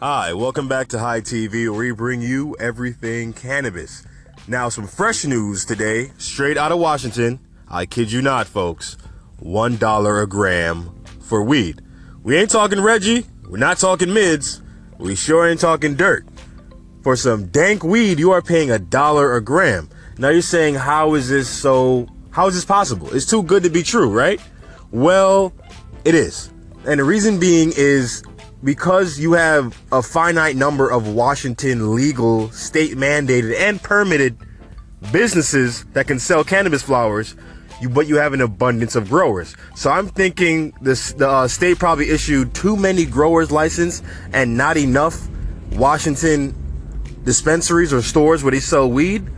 Hi, welcome back to High TV, where we bring you everything cannabis. Now, some fresh news today, straight out of Washington. I kid you not, folks. One dollar a gram for weed. We ain't talking Reggie. We're not talking mids. We sure ain't talking dirt. For some dank weed, you are paying a dollar a gram. Now you're saying, how is this so? How is this possible? It's too good to be true, right? Well, it is. And the reason being is because you have a finite number of Washington legal, state mandated, and permitted businesses that can sell cannabis flowers, you, but you have an abundance of growers. So I'm thinking this the uh, state probably issued too many growers license and not enough Washington dispensaries or stores where they sell weed.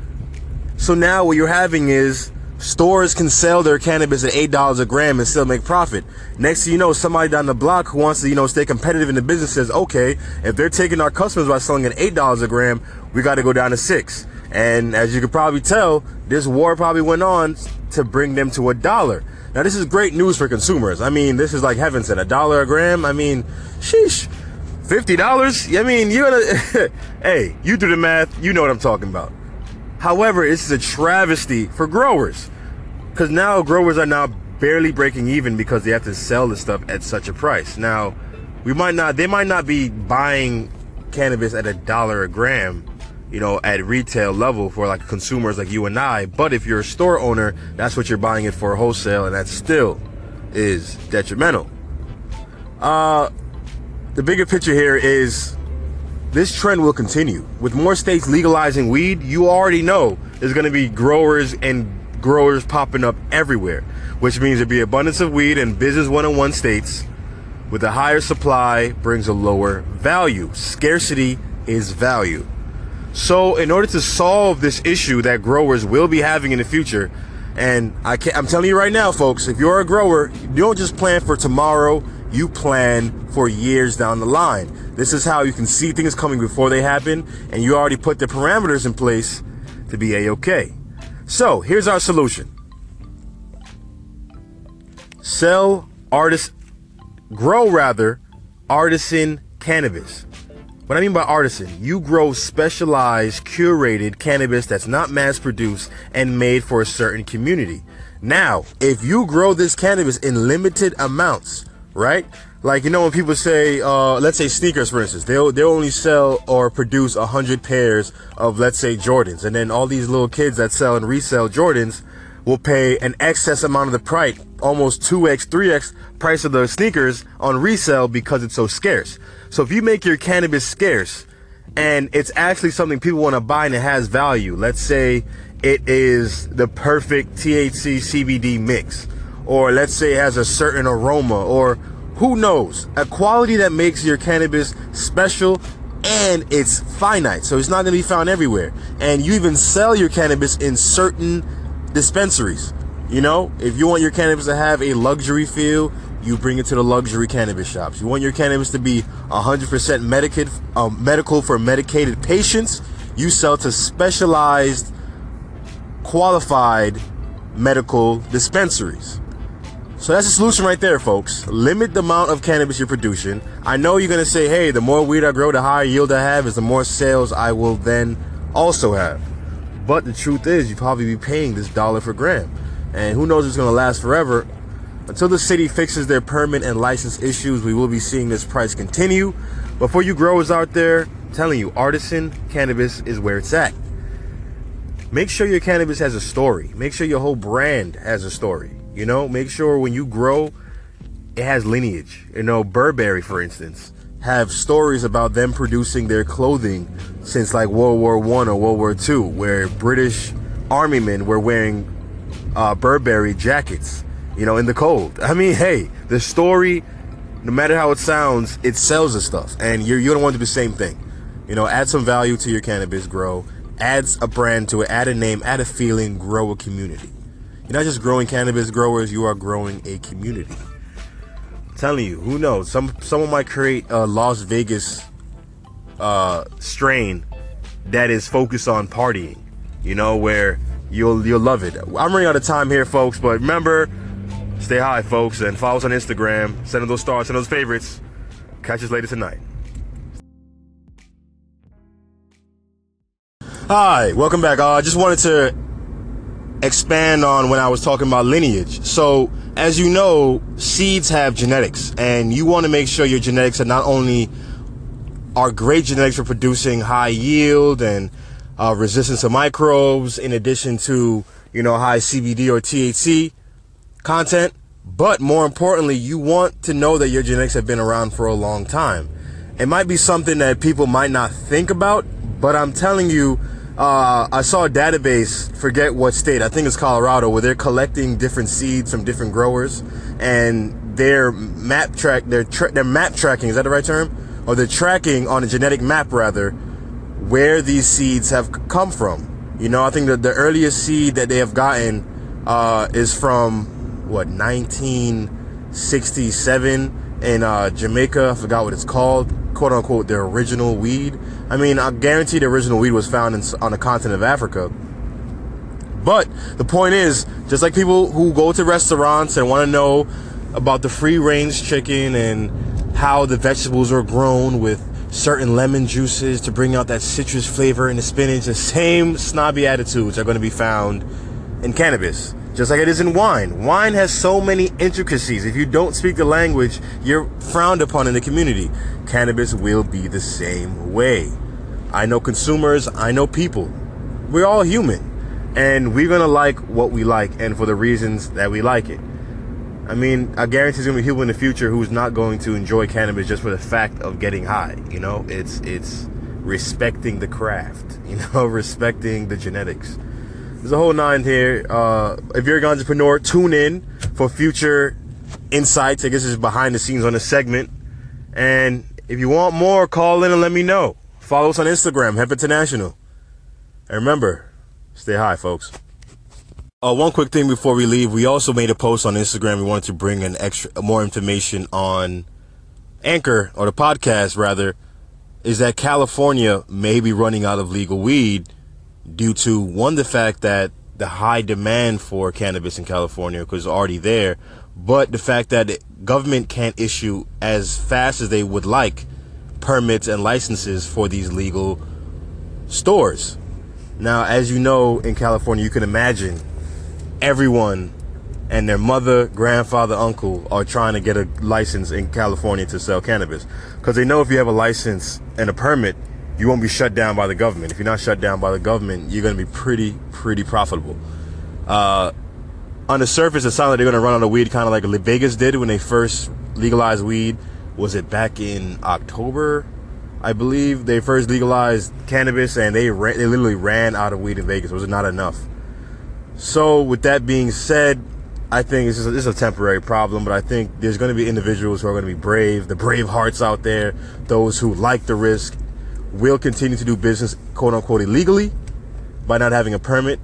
So now what you're having is Stores can sell their cannabis at eight dollars a gram and still make profit. Next thing you know, somebody down the block who wants to, you know, stay competitive in the business says, okay, if they're taking our customers by selling at eight dollars a gram, we got to go down to six. And as you can probably tell, this war probably went on to bring them to a dollar. Now this is great news for consumers. I mean, this is like heaven said, a dollar a gram. I mean, sheesh, fifty dollars. I mean, you gotta, hey, you do the math. You know what I'm talking about. However, this is a travesty for growers because now growers are now barely breaking even because they have to sell the stuff at such a price. Now, we might not, they might not be buying cannabis at a dollar a gram, you know, at retail level for like consumers like you and I. But if you're a store owner, that's what you're buying it for wholesale, and that still is detrimental. Uh, the bigger picture here is this trend will continue. With more states legalizing weed, you already know there's going to be growers and growers popping up everywhere, which means there'll be abundance of weed in business one-on-one states. With a higher supply brings a lower value. Scarcity is value. So, in order to solve this issue that growers will be having in the future, and I am telling you right now, folks, if you're a grower, you don't just plan for tomorrow, you plan for years down the line. This is how you can see things coming before they happen, and you already put the parameters in place to be a-okay. So here's our solution. Sell artist, grow rather, artisan cannabis. What I mean by artisan, you grow specialized, curated cannabis that's not mass produced and made for a certain community. Now, if you grow this cannabis in limited amounts, right? Like you know when people say, uh, let's say sneakers for instance, they'll they only sell or produce hundred pairs of let's say Jordans, and then all these little kids that sell and resell Jordans will pay an excess amount of the price, almost two x, three x price of the sneakers on resale because it's so scarce. So if you make your cannabis scarce, and it's actually something people want to buy and it has value, let's say it is the perfect THC CBD mix, or let's say it has a certain aroma, or who knows? A quality that makes your cannabis special and it's finite. So it's not going to be found everywhere. And you even sell your cannabis in certain dispensaries. You know, if you want your cannabis to have a luxury feel, you bring it to the luxury cannabis shops. You want your cannabis to be 100% medicated, um, medical for medicated patients, you sell to specialized, qualified medical dispensaries. So that's the solution right there, folks. Limit the amount of cannabis you're producing. I know you're gonna say, hey, the more weed I grow, the higher yield I have, is the more sales I will then also have. But the truth is, you probably be paying this dollar per gram. And who knows if it's gonna last forever. Until the city fixes their permit and license issues, we will be seeing this price continue. But for you growers out there, I'm telling you, artisan cannabis is where it's at. Make sure your cannabis has a story. Make sure your whole brand has a story. You know, make sure when you grow, it has lineage. You know, Burberry, for instance, have stories about them producing their clothing since like World War One or World War Two, where British army men were wearing uh, Burberry jackets. You know, in the cold. I mean, hey, the story, no matter how it sounds, it sells the stuff, and you're you don't want to do the same thing. You know, add some value to your cannabis grow, adds a brand to it, add a name, add a feeling, grow a community. You're not just growing cannabis growers, you are growing a community. I'm telling you, who knows? Some someone might create a Las Vegas uh, strain that is focused on partying, you know, where you'll you'll love it. I'm running out of time here, folks, but remember, stay high, folks, and follow us on Instagram. Send us those stars, send us those favorites. Catch us later tonight. Hi, welcome back. Uh, I uh, just wanted to expand on when I was talking about lineage. So, as you know, seeds have genetics, and you want to make sure your genetics are not only are great genetics for producing high yield and uh, resistance to microbes, in addition to you know high CBD or THC content, but more importantly, you want to know that your genetics have been around for a long time. It might be something that people might not think about, but I'm telling you, uh, I saw a database, forget what state, I think it's Colorado, where they're collecting different seeds from different growers, and they're map track, they're tra- they're map tracking. Is that the right term? Or they're tracking on a genetic map rather, where these seeds have come from. You know, I think that the earliest seed that they have gotten uh, is from what 1967 in uh, Jamaica. I forgot what it's called, quote unquote, the original weed. I mean, I guarantee the original weed was found in, on the continent of Africa. But the point is, just like people who go to restaurants and want to know about the free range chicken and how the vegetables are grown with certain lemon juices to bring out that citrus flavor in the spinach, the same snobby attitudes are going to be found in cannabis just like it is in wine. Wine has so many intricacies. If you don't speak the language, you're frowned upon in the community. Cannabis will be the same way. I know consumers, I know people. We're all human. And we're gonna like what we like and for the reasons that we like it. I mean, I guarantee there's gonna be people in the future who's not going to enjoy cannabis just for the fact of getting high. You know, it's it's respecting the craft, you know, respecting the genetics. There's a whole nine here. Uh, if you're an entrepreneur, tune in for future insights. I guess is behind the scenes on the segment. And if you want more, call in and let me know. Follow us on Instagram, Hemp International. And remember, stay high, folks. Uh, one quick thing before we leave, we also made a post on Instagram. We wanted to bring an extra, more information on Anchor or the podcast rather, is that California may be running out of legal weed due to one, the fact that the high demand for cannabis in California was already there, but the fact that the government can't issue as fast as they would like permits and licenses for these legal stores. Now, as you know, in California, you can imagine everyone and their mother, grandfather, uncle are trying to get a license in California to sell cannabis because they know if you have a license and a permit, you won't be shut down by the government. If you're not shut down by the government, you're going to be pretty, pretty profitable. Uh, on the surface, it sounds like they're going to run out of weed, kind of like Vegas did when they first legalized weed. Was it back in October? I believe they first legalized cannabis, and they ran, they literally ran out of weed in Vegas. Was it not enough? So, with that being said, I think this is a, this is a temporary problem, but I think there's going to be individuals who are going to be brave, the brave hearts out there, those who like the risk will continue to do business, quote unquote, illegally by not having a permit,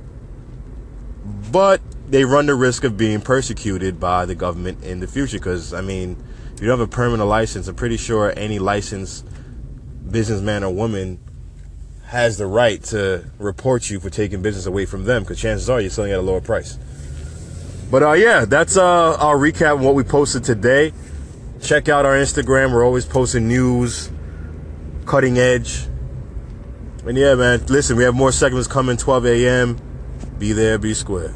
but they run the risk of being persecuted by the government in the future. Because, I mean, if you don't have a or license, I'm pretty sure any licensed businessman or woman has the right to report you for taking business away from them because chances are you're selling at a lower price. But uh, yeah, that's uh, our recap of what we posted today. Check out our Instagram. We're always posting news, cutting edge. And yeah, man, listen, we have more segments coming 12 a.m. Be there, be square.